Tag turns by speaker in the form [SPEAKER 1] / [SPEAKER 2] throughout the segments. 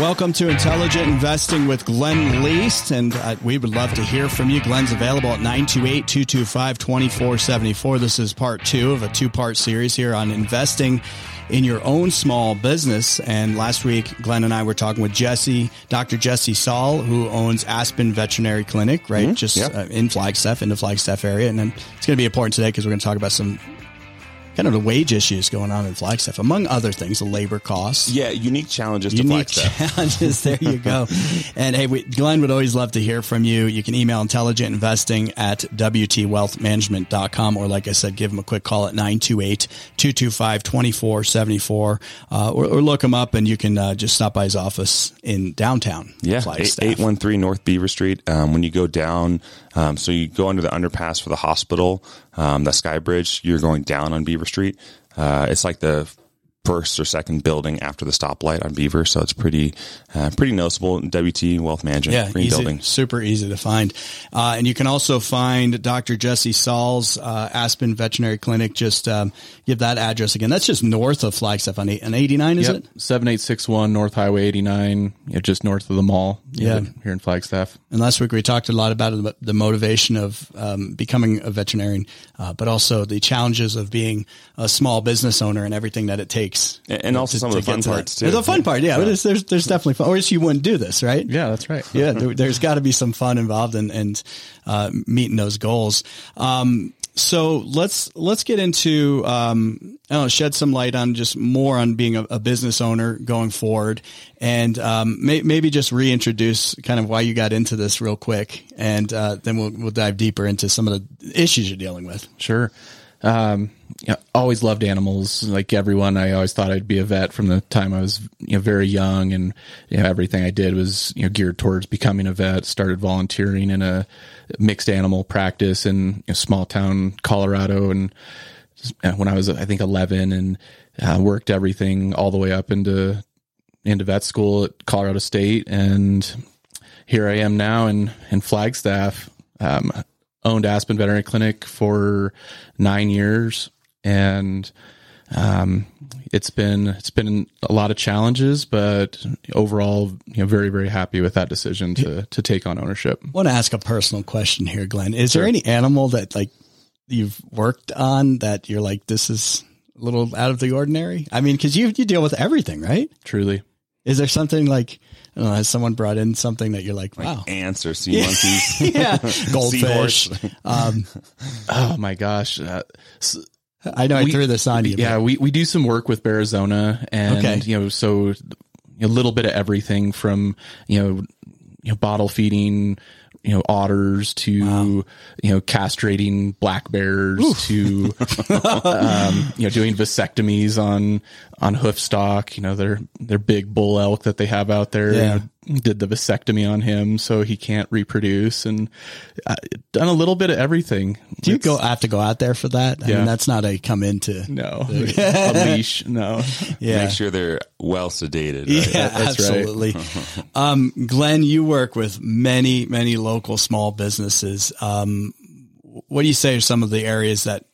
[SPEAKER 1] Welcome to Intelligent Investing with Glenn Leest, and uh, we would love to hear from you. Glenn's available at 928-225-2474. This is part two of a two-part series here on investing in your own small business. And last week, Glenn and I were talking with Jesse, Dr. Jesse Saul, who owns Aspen Veterinary Clinic, right? Mm-hmm. Just yep. uh, in Flagstaff, in the Flagstaff area. And then it's going to be important today because we're going to talk about some kind of the wage issues going on in Flagstaff, among other things, the labor costs.
[SPEAKER 2] Yeah, unique challenges
[SPEAKER 1] unique challenges. There you go. and hey, we, Glenn would always love to hear from you. You can email intelligent investing at WTwealthmanagement.com or like I said, give him a quick call at 928-225-2474 uh, or, or, look him up and you can uh, just stop by his office in downtown.
[SPEAKER 2] Yeah, 813 North Beaver Street. Um, when you go down, um, so you go under the underpass for the hospital, um, the Sky Bridge, you're going down on Beaver Street. Uh, it's like the first or second building after the stoplight on Beaver, so it's pretty uh, pretty noticeable. WT Wealth Management,
[SPEAKER 1] yeah, green easy, building, super easy to find. Uh, and you can also find Dr. Jesse Saul's uh, Aspen Veterinary Clinic. Just um, give that address again. That's just north of Flagstaff on, eight, on 89, is yep. it?
[SPEAKER 3] 7861 North Highway 89, yeah, just north of the mall. Yeah, here in Flagstaff.
[SPEAKER 1] And last week we talked a lot about the motivation of um, becoming a veterinarian, uh, but also the challenges of being a small business owner and everything that it takes
[SPEAKER 2] and also to, some of the fun parts too.
[SPEAKER 1] The fun part, yeah. yeah. There's, there's, there's definitely fun. Or else you wouldn't do this, right?
[SPEAKER 3] Yeah, that's right.
[SPEAKER 1] yeah, there, has got to be some fun involved in and uh, meeting those goals. Um, so let's let's get into um, I don't know, shed some light on just more on being a, a business owner going forward, and um, may, maybe just reintroduce kind of why you got into this real quick, and uh, then we'll we'll dive deeper into some of the issues you're dealing with.
[SPEAKER 3] Sure. Um, always loved animals. Like everyone, I always thought I'd be a vet from the time I was you know very young, and you know everything I did was you know geared towards becoming a vet. Started volunteering in a mixed animal practice in small town Colorado, and when I was I think 11, and uh, worked everything all the way up into into vet school at Colorado State, and here I am now in in Flagstaff. Um, owned Aspen Veterinary Clinic for nine years, and um, it's been it's been a lot of challenges, but overall, you know, very very happy with that decision to to take on ownership.
[SPEAKER 1] I want to ask a personal question here, Glenn. Is sure. there any animal that like you've worked on that you're like this is a little out of the ordinary? I mean, because you you deal with everything, right?
[SPEAKER 3] Truly.
[SPEAKER 1] Is there something like has someone brought in something that you're like, wow,
[SPEAKER 2] like ants or sea monkeys,
[SPEAKER 1] yeah, goldfish.
[SPEAKER 3] um, oh my gosh. Uh,
[SPEAKER 1] so I know we, I threw this on you.
[SPEAKER 3] Yeah, we, we do some work with Bearizona and, okay. you know, so a little bit of everything from, you know, you know, bottle feeding, you know otters to wow. you know castrating black bears Oof. to um, you know doing vasectomies on on hoof stock you know their their big bull elk that they have out there yeah. you know, did the vasectomy on him so he can't reproduce and uh, done a little bit of everything.
[SPEAKER 1] Do you go have to go out there for that? I yeah. mean, that's not a come into
[SPEAKER 3] no a leash. No,
[SPEAKER 2] yeah. Make sure they're well sedated. Right?
[SPEAKER 1] Yeah, that's absolutely. Right. um, Glenn, you work with many many local small businesses. Um, what do you say are some of the areas that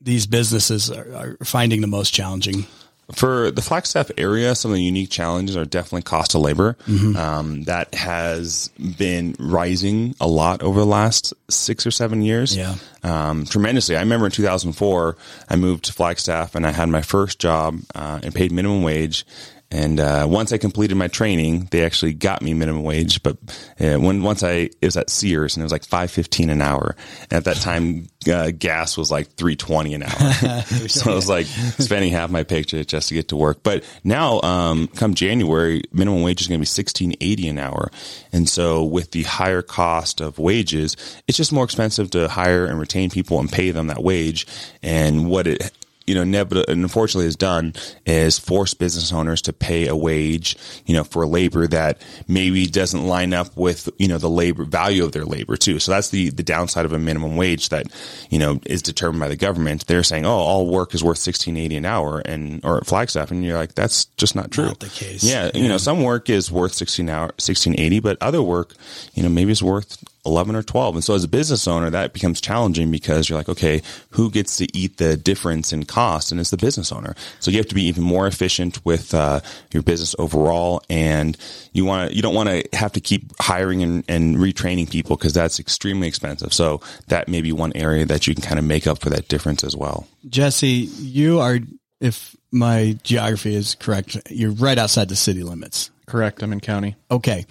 [SPEAKER 1] these businesses are, are finding the most challenging?
[SPEAKER 2] For the Flagstaff area, some of the unique challenges are definitely cost of labor. Mm-hmm. Um, that has been rising a lot over the last six or seven years.
[SPEAKER 1] Yeah.
[SPEAKER 2] Um, tremendously. I remember in 2004, I moved to Flagstaff and I had my first job uh, and paid minimum wage and uh, once I completed my training, they actually got me minimum wage. But uh, when once I it was at Sears and it was like five fifteen an hour. And at that time, uh, gas was like three twenty an hour. so I was like spending half my paycheck just to get to work. But now, um, come January, minimum wage is going to be sixteen eighty an hour. And so with the higher cost of wages, it's just more expensive to hire and retain people and pay them that wage. And what it you know, inevitably, unfortunately has done is force business owners to pay a wage, you know, for labor that maybe doesn't line up with, you know, the labor value of their labor too. So that's the, the downside of a minimum wage that, you know, is determined by the government. They're saying, oh, all work is worth 1680 an hour and, or Flagstaff. And you're like, that's just not true.
[SPEAKER 1] Not the case.
[SPEAKER 2] Yeah, yeah. You know, some work is worth 16 hour, 1680, but other work, you know, maybe is worth 11 or 12. And so as a business owner, that becomes challenging because you're like, okay, who gets to eat the difference in cost? And it's the business owner. So you have to be even more efficient with, uh, your business overall. And you want to, you don't want to have to keep hiring and, and retraining people because that's extremely expensive. So that may be one area that you can kind of make up for that difference as well.
[SPEAKER 1] Jesse, you are, if my geography is correct, you're right outside the city limits.
[SPEAKER 3] Correct. I'm in county.
[SPEAKER 1] Okay.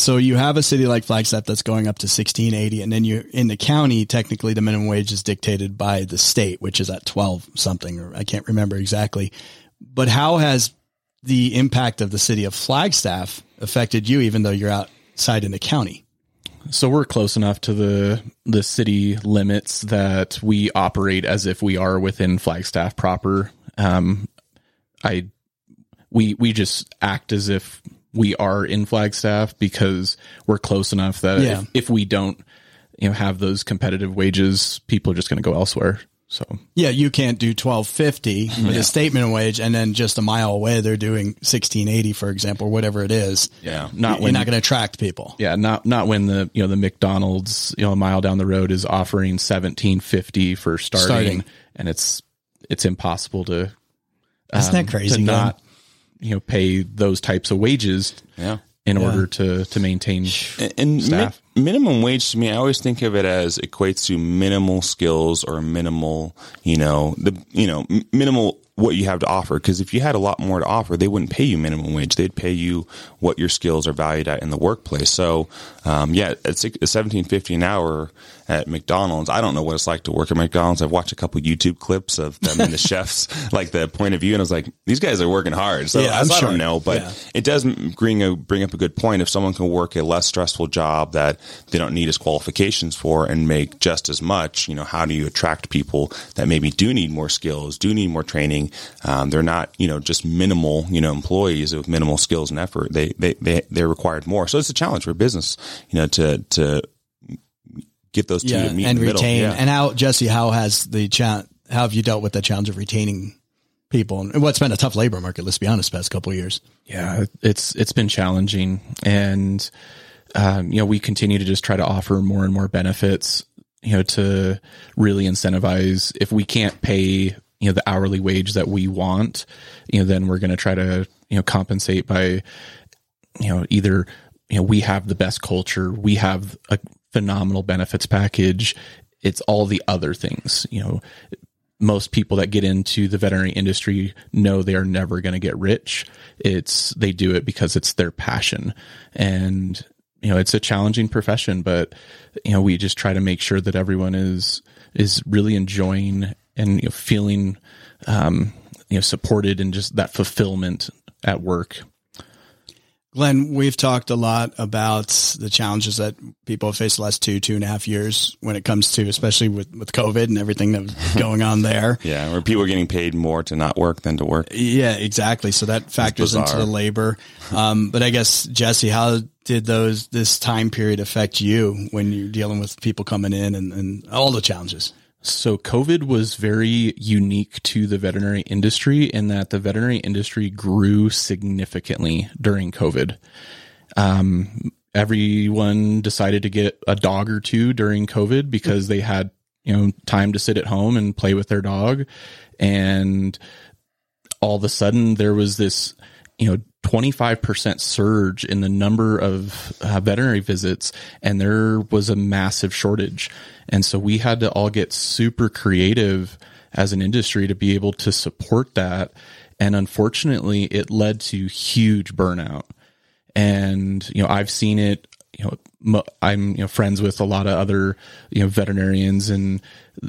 [SPEAKER 1] So you have a city like Flagstaff that's going up to 1680 and then you're in the county technically the minimum wage is dictated by the state which is at 12 something or I can't remember exactly. But how has the impact of the city of Flagstaff affected you even though you're outside in the county?
[SPEAKER 3] So we're close enough to the the city limits that we operate as if we are within Flagstaff proper. Um, I we we just act as if we are in Flagstaff because we're close enough that
[SPEAKER 1] Yeah.
[SPEAKER 3] if, if we don't, you know, have those competitive wages, people are just going to go elsewhere. So
[SPEAKER 1] Yeah, you can't do 1250 with a state minimum wage and then just a mile away they're doing 1680 for example or whatever it is.
[SPEAKER 2] Yeah.
[SPEAKER 3] not
[SPEAKER 1] You're
[SPEAKER 3] when
[SPEAKER 1] not going to attract people.
[SPEAKER 3] yeah, not not when the you know the McDonald's you know a mile down the road is offering seventeen fifty for starting,
[SPEAKER 1] Starting.
[SPEAKER 3] and it's it's impossible to
[SPEAKER 1] Isn't that
[SPEAKER 3] um,
[SPEAKER 1] crazy?
[SPEAKER 3] to
[SPEAKER 1] Glenn?
[SPEAKER 3] not you know pay those types of wages
[SPEAKER 2] Yeah.
[SPEAKER 3] in order to to maintain
[SPEAKER 2] And, and mi- minimum wage to me, I always think of it as equates to minimal skills or minimal, you know, the you know m- minimal what you have to offer. Because if you had a lot more to offer, they wouldn't pay you minimum wage. They'd pay you what your skills are valued at in the workplace. So, um, yeah, at seventeen fifty an hour at McDonald's, I don't know what it's like to work at McDonald's. I've watched a couple YouTube clips of them and the chefs, like the point of view, and I was like, these guys are working hard. So
[SPEAKER 1] Yeah,
[SPEAKER 2] I,
[SPEAKER 1] I'm
[SPEAKER 2] so I don't know, but
[SPEAKER 1] Yeah.
[SPEAKER 2] it does bring a bring up a good point. If someone can work a less stressful job that they don't need as qualifications for and make just as much, you know, how do you attract people that maybe do need more skills, do need more training? Um, they're not, you know, just minimal, you know, employees with minimal skills and effort. They they they they're required more. So it's a challenge for business, you know, to to get those two
[SPEAKER 1] Yeah,
[SPEAKER 2] to meet
[SPEAKER 1] and
[SPEAKER 2] in the middle.
[SPEAKER 1] retain.
[SPEAKER 2] Yeah.
[SPEAKER 1] And how Jesse, how has the cha- how have you dealt with the challenge of retaining people? And what's been a tough labor market, let's be honest, past couple of years.
[SPEAKER 3] yeah it's it's been challenging and um, you know we continue to just try to offer more and more benefits you know to really incentivize if we can't pay you know the hourly wage that we want you know then we're going to try to you know compensate by you know either you know we have the best culture we have a phenomenal benefits package. It's all the other things you know. Most people that get into the veterinary industry know they are never going to get rich. It's they do it because it's their passion. And you know it's a challenging profession but you know we just try to make sure that everyone is is really enjoying and you know, feeling um you know supported and just that fulfillment at work
[SPEAKER 1] Glenn, we've talked a lot about the challenges that people have faced the last two, two and a half years when it comes to, especially with, with COVID and everything that's going on there.
[SPEAKER 2] yeah, where people are getting paid more to not work than to work.
[SPEAKER 1] Yeah, exactly. So that factors into the labor. Um, but I guess Jesse, how did those this time period affect you when you're dealing with people coming in and, and all the challenges?
[SPEAKER 3] So COVID was very unique to the veterinary industry in that the veterinary industry grew significantly during COVID. Um, everyone decided to get a dog or two during COVID because they had, you know, time to sit at home and play with their dog. And all of a sudden there was this, you know, 25% surge in the number of uh, veterinary visits and there was a massive shortage. And so we had to all get super creative as an industry to be able to support that. And unfortunately, it led to huge burnout. And, you know, I've seen it, you know, I'm, you know, friends with a lot of other, you know, veterinarians and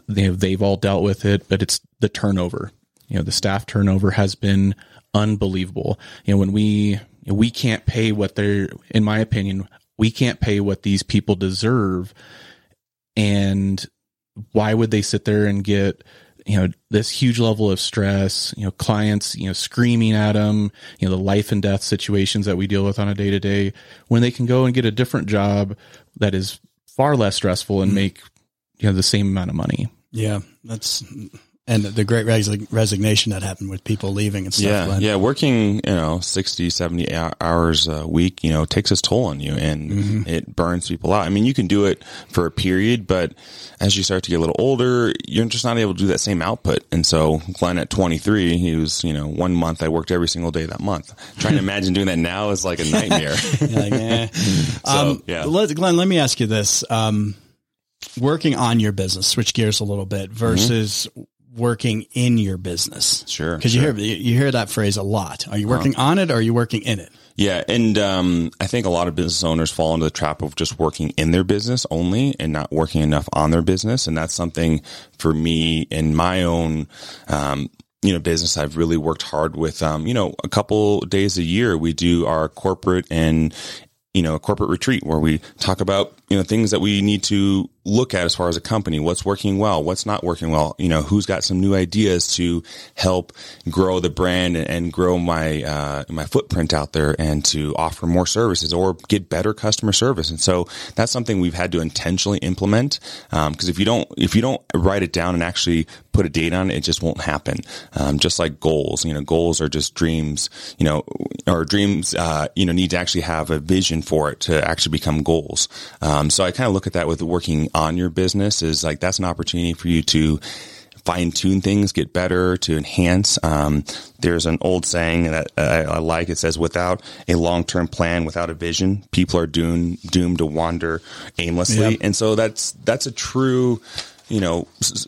[SPEAKER 3] they, they've all dealt with it, but it's the turnover. You know, the staff turnover has been unbelievable. You know, when we, we can't pay what they're, in my opinion, we can't pay what these people deserve. And why would they sit there and get, you know, this huge level of stress, you know, clients, you know, screaming at them, you know, the life and death situations that we deal with on a day to day when they can go and get a different job that is far less stressful and mm. make, you know, the same amount of money.
[SPEAKER 1] Yeah, that's and the great res- resignation that happened with people leaving and stuff.
[SPEAKER 2] Yeah,
[SPEAKER 1] Glenn.
[SPEAKER 2] yeah. Working, you know, 60, 70 hours a week, you know, takes its toll on you and
[SPEAKER 1] Mm-hmm.
[SPEAKER 2] it burns people out. I mean, you can do it for a period, but as you start to get a little older, you're just not able to do that same output. And so Glenn at 23, he was, you know, one month I worked every single day that month. Trying to imagine doing that now is like a nightmare.
[SPEAKER 1] Like, eh. um,
[SPEAKER 2] yeah.
[SPEAKER 1] let, Glenn, let me ask you this. Um, working on your business, switch gears a little bit versus working in your business.
[SPEAKER 2] Sure,
[SPEAKER 1] Cause you hear, you hear that phrase a lot. Are you working on it or are you working in it?
[SPEAKER 2] Yeah, and um, I think a lot of business owners fall into the trap of just working in their business only and not working enough on their business, and that's something for me in my own. Um, you know, business. I've really worked hard with. Um, you know, a couple days a year we do our corporate and you know a corporate retreat where we talk about you know things that we need to look at as far as a company. What's working well? What's not working well? You know who's got some new ideas to help grow the brand and, grow my uh, my footprint out there and to offer more services or get better customer service. And so that's something we've had to intentionally implement because if you don't if you don't write it down and actually put a date on it it just won't happen. Um, just like goals you know goals are just dreams you know or dreams uh, you know need to actually have a vision for it to actually become goals. Um, so I kind of look at that with working on your business is like that's an opportunity for you to fine tune things, get better, to enhance. Um, there's an old saying that I, I like. It says, "Without a long term plan, without a vision, people are doomed doomed to wander aimlessly."
[SPEAKER 1] Yep.
[SPEAKER 2] And so that's that's a true, you know. s-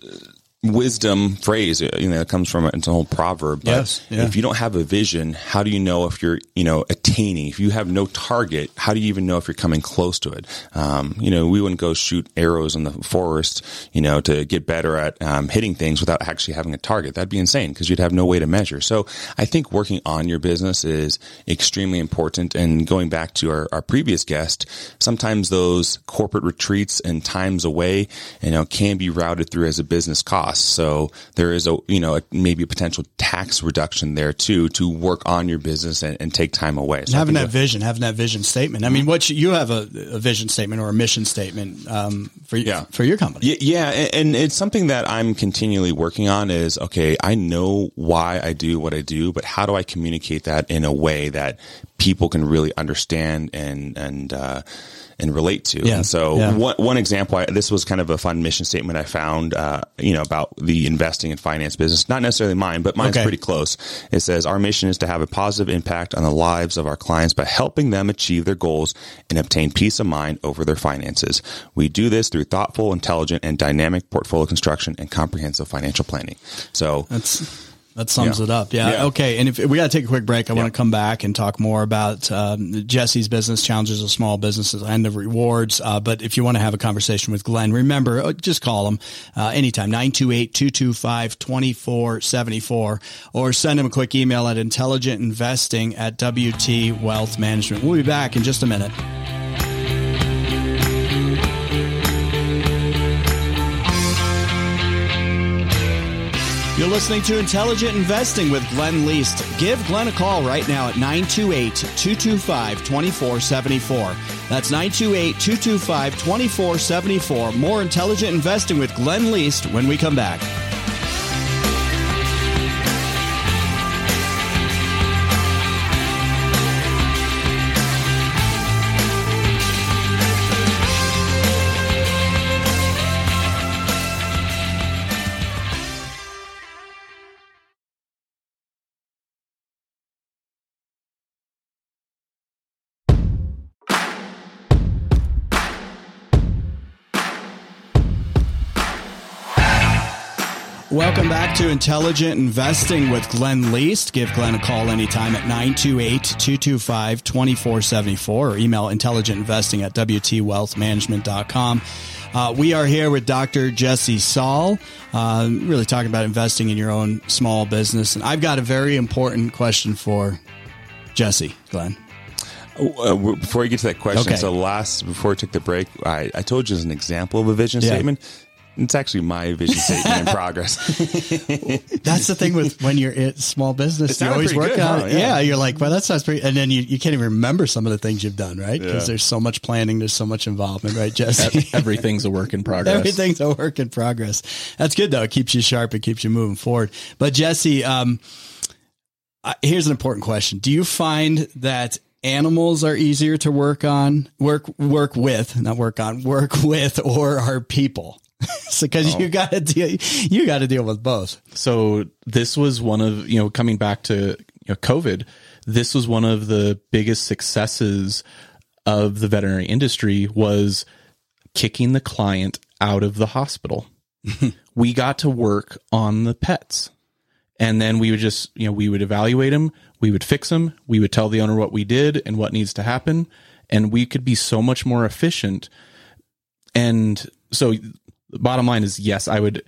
[SPEAKER 2] Wisdom phrase, you know, it comes from it's an old proverb. But
[SPEAKER 1] Yes, yeah.
[SPEAKER 2] if you don't have a vision, how do you know if you're, you know, attaining? If you have no target, how do you even know if you're coming close to it? Um, you know, we wouldn't go shoot arrows in the forest, you know, to get better at um, hitting things without actually having a target. That'd be insane because you'd have no way to measure. So I think working on your business is extremely important. And going back to our, our previous guest, sometimes those corporate retreats and times away, you know, can be routed through as a business cost. So there is a, you know, a, maybe a potential tax reduction there too to work on your business and, and take time away. So
[SPEAKER 1] having that vision, having that vision statement. I mean, what you, you have a, a vision statement or a mission statement um, for
[SPEAKER 2] Yeah.
[SPEAKER 1] for your company.
[SPEAKER 2] Yeah, yeah, a- and it's something that I'm continually working on. Is okay, I know why I do what I do, but how do I communicate that in a way that people can really understand and and uh, and relate to?
[SPEAKER 1] Yeah,
[SPEAKER 2] And so
[SPEAKER 1] yeah.
[SPEAKER 2] one one example, I, this was kind of a fun mission statement I found, uh, you know, about the investing and finance business. Not necessarily mine, but mine's
[SPEAKER 1] Okay.
[SPEAKER 2] pretty close. It says our mission is to have a positive impact on the lives of our clients by helping them achieve their goals and obtain peace of mind over their finances. We do this through thoughtful, intelligent, and dynamic portfolio construction and comprehensive financial planning. So
[SPEAKER 1] That's that sums
[SPEAKER 2] Yeah.
[SPEAKER 1] it up. Yeah.
[SPEAKER 2] Yeah.
[SPEAKER 1] Okay. And if we got to take a quick break, I want to come back and talk more about um, Jesse's business, challenges of small businesses, and the rewards. Uh, but if you want to have a conversation with Glenn, remember, uh, just call him uh, anytime, 928-225-2474, or send him a quick email at intelligentinvesting at WT Wealth Management. We'll be back in just a minute. You're listening to Intelligent Investing with Glenn Leest. Give Glenn a call right now at 928 225 2474. That's 928 225 2474. More Intelligent Investing with Glenn Leest when we come back. To Intelligent Investing with Glenn Leest. Give Glenn a call anytime at 928-225-2474 or email intelligentinvesting at wtwealthmanagement.com. Uh, we are here with Dr. Jesse Saul, uh, really talking about investing in your own small business. And I've got a very important question for Jesse, Glenn.
[SPEAKER 2] Uh, before you get to that question,
[SPEAKER 1] Okay.
[SPEAKER 2] so last before we took the break, I, I told you as an example of a vision
[SPEAKER 1] Yeah.
[SPEAKER 2] statement. It's actually my vision statement in progress.
[SPEAKER 1] That's the thing with when you're in small business, you always work
[SPEAKER 2] good,
[SPEAKER 1] on
[SPEAKER 2] huh?
[SPEAKER 1] it.
[SPEAKER 2] Yeah.
[SPEAKER 1] Yeah. you're like, well, that sounds pretty. And then you, you can't even remember some of the things you've done, right? Because
[SPEAKER 2] Yeah.
[SPEAKER 1] there's so much planning, there's so much involvement, right, Jesse?
[SPEAKER 3] Everything's a work in progress.
[SPEAKER 1] Everything's a work in progress. That's good though. It keeps you sharp. It keeps you moving forward. But Jesse, um, here's an important question. Do you find that animals are easier to work on, work, work with, not work on, work with, or are people? so, cause you oh. got to deal, you got to deal with both.
[SPEAKER 3] So this was one of you know coming back to you know COVID. This was one of the biggest successes of the veterinary industry was kicking the client out of the hospital. we got to work on the pets. And then we would just, you know, we would evaluate them, we would fix them, we would tell the owner what we did and what needs to happen, and we could be so much more efficient. And so the bottom line is yes, I would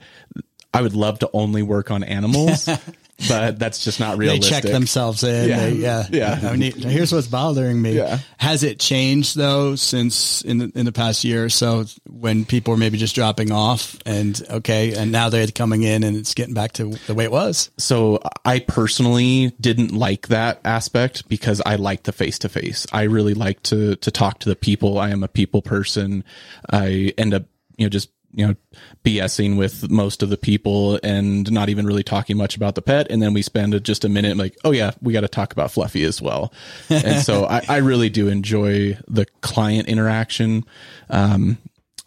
[SPEAKER 3] I would love to only work on animals, but that's just not
[SPEAKER 1] real.
[SPEAKER 3] They
[SPEAKER 1] check themselves in.
[SPEAKER 3] Yeah.
[SPEAKER 1] They, yeah.
[SPEAKER 3] Yeah.
[SPEAKER 1] I mean, here's what's bothering me.
[SPEAKER 3] Yeah.
[SPEAKER 1] Has it changed though since in the, in the past year or so when people were maybe just dropping off and okay, and now they're coming in and it's getting back to the way it was?
[SPEAKER 3] So I personally didn't like that aspect because I like the face to face. I really like to to talk to the people. I am a people person. I end up, you know, just you know, BSing with most of the people and not even really talking much about the pet. And then we spend just a minute like, oh yeah, we got to talk about Fluffy as well. and so I, I really do enjoy the client interaction. Um,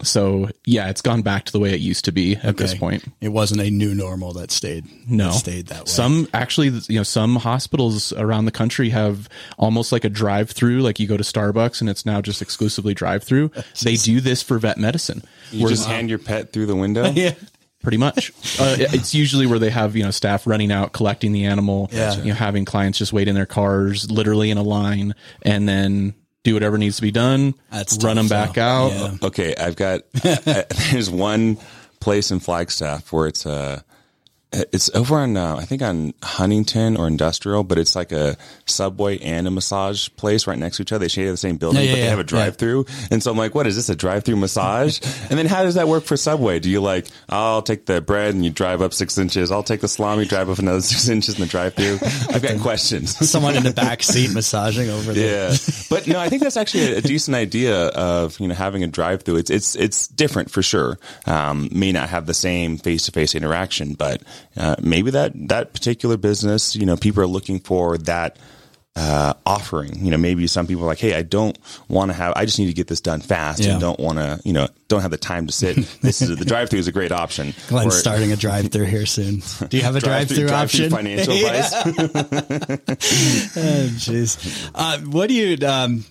[SPEAKER 3] so yeah, it's gone back to the way it used to be at this point.
[SPEAKER 1] It wasn't a new normal that stayed.
[SPEAKER 3] No,
[SPEAKER 1] that stayed that way.
[SPEAKER 3] Some actually, you know, some hospitals around the country have almost like a drive-through. Like you go to Starbucks and it's now just exclusively drive-through. they do this for vet medicine.
[SPEAKER 2] You
[SPEAKER 3] where-
[SPEAKER 2] just hand your pet through the window.
[SPEAKER 1] yeah.
[SPEAKER 3] pretty much. Uh, it's usually where they have you know staff running out collecting the animal.
[SPEAKER 1] Yeah.
[SPEAKER 3] You know, having clients just wait in their cars, literally in a line, and then do whatever needs to be done.
[SPEAKER 1] That's
[SPEAKER 3] run
[SPEAKER 1] tough,
[SPEAKER 3] them back
[SPEAKER 1] though.
[SPEAKER 3] out.
[SPEAKER 1] Yeah.
[SPEAKER 2] Okay, I've got. uh, there's one place in Flagstaff where it's uh it's over on uh, I think on Huntington or Industrial, but it's like a Subway and a massage place right next to each other. They share the same building,
[SPEAKER 1] Yeah, yeah,
[SPEAKER 2] but they
[SPEAKER 1] yeah,
[SPEAKER 2] have a drive-through. And so I'm like, what is this? A drive-through massage? and then how does that work for Subway? Do you like, I'll take the bread and you drive up six inches. I'll take the salami, drive up another six inches in the drive-through. I've got questions.
[SPEAKER 1] Someone in the back seat massaging over there.
[SPEAKER 2] Yeah, but no, I think that's actually a, decent idea of you know having a drive through. It's it's it's different for sure. Um, may not have the same face to face interaction, but uh, maybe that that particular business, you know, people are looking for that. Uh, offering, you know, maybe some people are like, Hey, I don't want to have, I just need to get this done fast
[SPEAKER 1] Yeah.
[SPEAKER 2] and don't want to, you know, don't have the time to sit. This is the drive through is a great option.
[SPEAKER 1] Glenn's
[SPEAKER 2] Or-
[SPEAKER 1] starting a drive-through here soon. Do you have a drive-through,
[SPEAKER 2] drive-through
[SPEAKER 1] option?
[SPEAKER 2] financial advice.
[SPEAKER 1] Oh, Jeez. Uh, what do you um,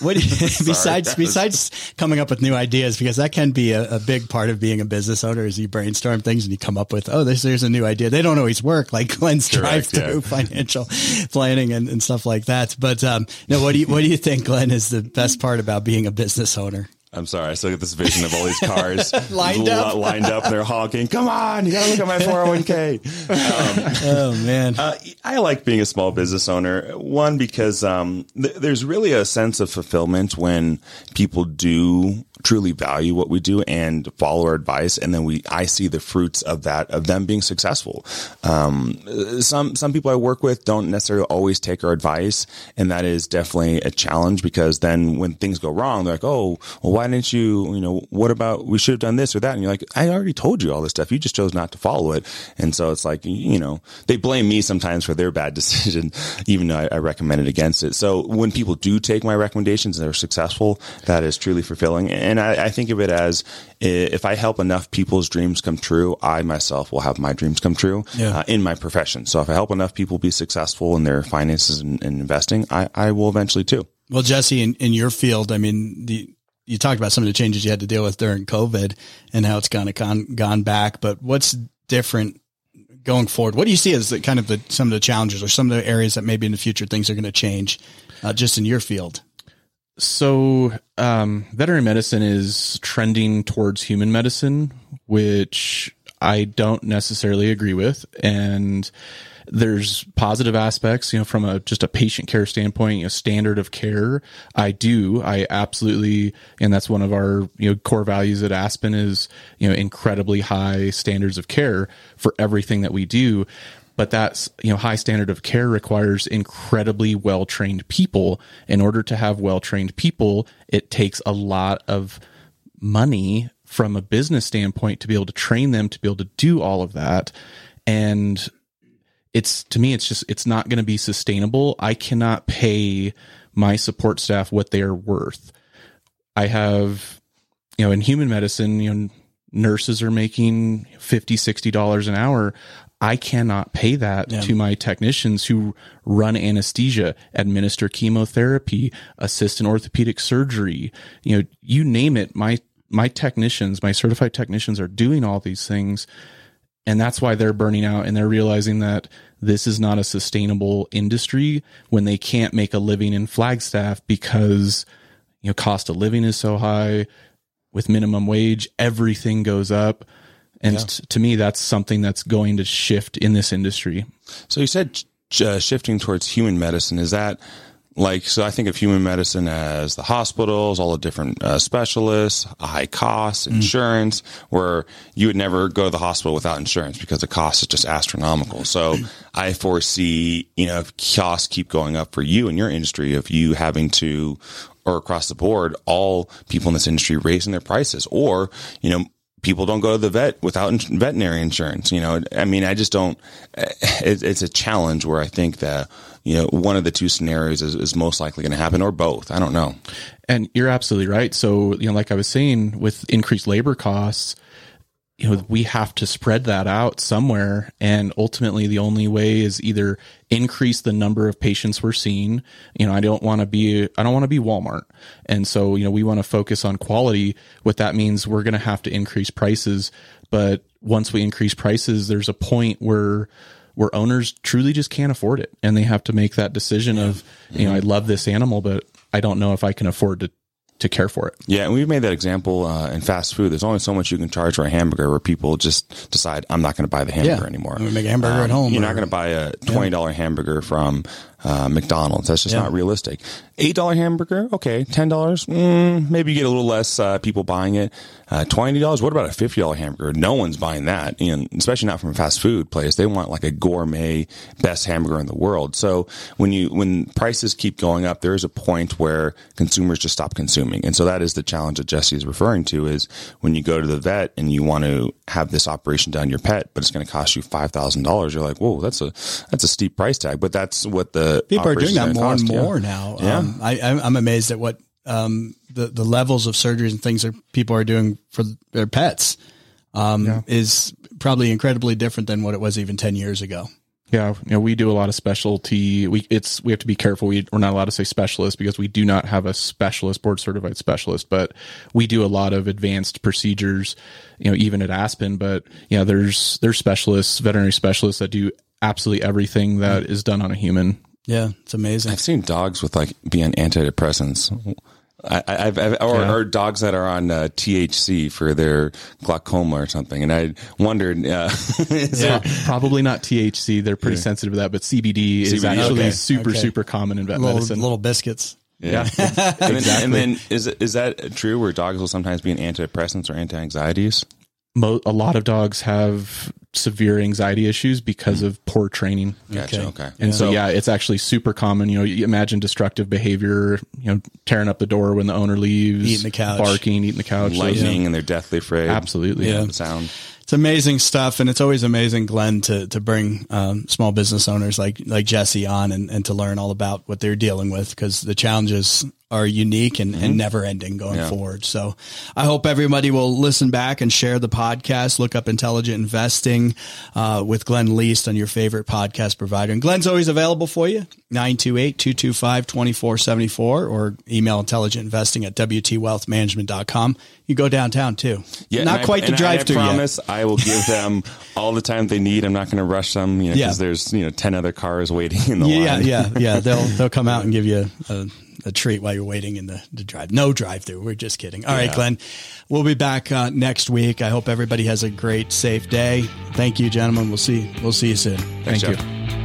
[SPEAKER 1] what do you, besides besides coming up with new ideas because that can be a, a big part of being a business owner is you brainstorm things and you come up with oh there's there's a new idea. They don't always work like Glenn's drive through
[SPEAKER 2] yeah.
[SPEAKER 1] financial planning and, and stuff like that. But um no what do you what do you think Glenn is the best part about being a business owner
[SPEAKER 2] I'm sorry. I still get this vision of all these cars
[SPEAKER 1] Lined up.
[SPEAKER 2] lined up. They're honking. Come on, you gotta look at my 401k.
[SPEAKER 1] oh man
[SPEAKER 2] Uh, I like being a small business owner. One because um, th- there's really a sense of fulfillment when people do truly value what we do and follow our advice, and then we I see the fruits of that of them being successful. Um, some some people I work with don't necessarily always take our advice, and that is definitely a challenge because then when things go wrong, they're like, "Oh, well, why didn't you? You know, what about we should have done this or that?" And you're like, "I already told you all this stuff. You just chose not to follow it." And so it's like, you know, they blame me sometimes for their bad decision, even though I, I recommended against it. So when people do take my recommendations and they're successful, that is truly fulfilling. And I, I think of it as if I help enough people's dreams come true, I myself will have my dreams come true
[SPEAKER 1] Yeah.
[SPEAKER 2] uh, in my profession. So if I help enough people be successful in their finances and, and investing, I, I will eventually too.
[SPEAKER 1] Well, Jesse, in, in your field, I mean, the, you talked about some of the changes you had to deal with during COVID and how it's kind of gone, gone back, but what's different going forward? What do you see as the, kind of the, some of the challenges or some of the areas that maybe in the future things are going to change, uh, just in your field?
[SPEAKER 3] So, um, veterinary medicine is trending towards human medicine, which I don't necessarily agree with. And there's positive aspects, you know, from a just a patient care standpoint, you know, standard of care. I do, I absolutely, and that's one of our you know core values at Aspen is you know incredibly high standards of care for everything that we do. But that's you know high standard of care requires incredibly well trained people. In order to have well trained people, it takes a lot of money from a business standpoint to be able to train them to be able to do all of that and it's to me it's just it's not going to be sustainable i cannot pay my support staff what they are worth i have you know in human medicine you know nurses are making 50 60 dollars an hour i cannot pay that yeah. to my technicians who run anesthesia administer chemotherapy assist in orthopedic surgery you know you name it my my technicians, my certified technicians are doing all these things. And that's why they're burning out and they're realizing that this is not a sustainable industry when they can't make a living in Flagstaff because, you know, cost of living is so high with minimum wage, everything goes up. And yeah. t- to me, that's something that's going to shift in this industry.
[SPEAKER 2] So you said uh, shifting towards human medicine. Is that like so i think of human medicine as the hospitals all the different uh, specialists high costs mm. insurance mm. where you would never go to the hospital without insurance because the cost is just astronomical so i foresee you know if costs keep going up for you and your industry of you having to or across the board all people in this industry raising their prices or you know people don't go to the vet without veterinary insurance. You know, I mean, I just don't. it's a challenge where I think that you know, one of the two scenarios is, is most likely going to happen or both. I don't know.
[SPEAKER 3] And you're absolutely right. So, you know, like I was saying, with increased labor costs, you know, we have to spread that out somewhere. And ultimately, the only way is either increase the number of patients we're seeing. You know, I don't want to be, I don't want to be Walmart. And so, you know, we want to focus on quality. What that means, we're going to have to increase prices. But once we increase prices, there's a point where, where owners truly just can't afford it and they have to make that decision of you know i love this animal but i don't know if i can afford to to care for it.
[SPEAKER 2] Yeah, and we've made that example uh, in fast food. There's only so much you can charge for a hamburger where people just decide I'm not going to buy the hamburger yeah. anymore.
[SPEAKER 1] We make a hamburger um, at home.
[SPEAKER 2] You're or, not going to buy a twenty dollar yeah. hamburger from uh, McDonald's. That's just yeah. not realistic. Eight dollar hamburger, okay. Ten dollars, mm, maybe you get a little less uh, people buying it. Uh, Twenty dollars. What about a fifty dollar hamburger? No one's buying that, and especially not from a fast food place. They want like a gourmet best hamburger in the world. So when you when prices keep going up, there is a point where consumers just stop consuming, and so that is the challenge that Jesse is referring to. Is when you go to the vet and you want to have this operation done your pet, but it's going to cost you five thousand dollars. You're like, whoa, that's a that's a steep price tag. But that's what the
[SPEAKER 1] people are doing that more cost, and more yeah. now. Yeah. Um, I, I'm amazed at what um, the the levels of surgeries and things that people are doing for their pets um, yeah. is probably incredibly different than what it was even ten years ago.
[SPEAKER 3] Yeah, you know, we do a lot of specialty. We it's we have to be careful. We, we're not allowed to say specialist because we do not have a specialist board certified specialist, but we do a lot of advanced procedures. You know, even at Aspen. But yeah, there's there's specialists, veterinary specialists that do absolutely everything that mm. done on a human.
[SPEAKER 1] Yeah, it's amazing.
[SPEAKER 2] I've seen dogs with like being antidepressants. I, have or, yeah. or, dogs that are on uh, THC for their glaucoma or something, and I wondered. Uh,
[SPEAKER 3] yeah, probably not THC. They're pretty yeah. sensitive to that, but CBD, CBD is actually okay. super okay. super common in vet
[SPEAKER 1] little,
[SPEAKER 3] medicine.
[SPEAKER 1] Little biscuits.
[SPEAKER 2] Yeah, and, then, exactly. and then is is that true? Where dogs will sometimes be in antidepressants or anti anxieties?
[SPEAKER 3] Mo- a lot of dogs have severe anxiety issues because of poor training.
[SPEAKER 2] Gotcha. Okay. okay.
[SPEAKER 3] And yeah. so, yeah, it's actually super common. You know, you imagine destructive behavior, you know, tearing up the door when the owner leaves,
[SPEAKER 1] eating the couch,
[SPEAKER 3] barking, eating the couch,
[SPEAKER 2] lightning, yeah. and they're deathly afraid.
[SPEAKER 3] Absolutely.
[SPEAKER 2] Yeah. The sound.
[SPEAKER 1] It's amazing stuff. And it's always amazing, Glenn, to, to bring, um, small business owners like, like Jesse on and, and to learn all about what they're dealing with because the challenges are unique and, mm-hmm. and never ending going yeah. forward. So I hope everybody will listen back and share the podcast. Look up Intelligent Investing uh, with Glenn Leest on your favorite podcast provider. And Glenn's always available for you, 928-225-2474 or email intelligentinvesting at wtwealthmanagement.com. You go downtown too. Yeah, not quite I, the drive through.
[SPEAKER 2] I promise yet. I will give them all the time they need. I'm not going to rush them, you know, because yeah. there's you know ten other cars waiting in the
[SPEAKER 1] yeah,
[SPEAKER 2] line.
[SPEAKER 1] Yeah, yeah, yeah. They'll they'll come out and give you a, a treat while you're waiting in the, the drive. No drive through. We're just kidding. All yeah. right, Glenn. We'll be back uh, next week. I hope everybody has a great, safe day. Thank you, gentlemen. We'll see. We'll see you soon.
[SPEAKER 3] Thanks, Thank you.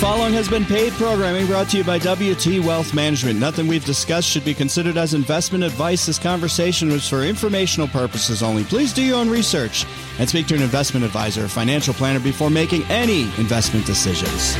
[SPEAKER 1] Following has been paid programming brought to you by WT Wealth Management. Nothing we've discussed should be considered as investment advice. This conversation was for informational purposes only. Please do your own research and speak to an investment advisor or financial planner before making any investment decisions.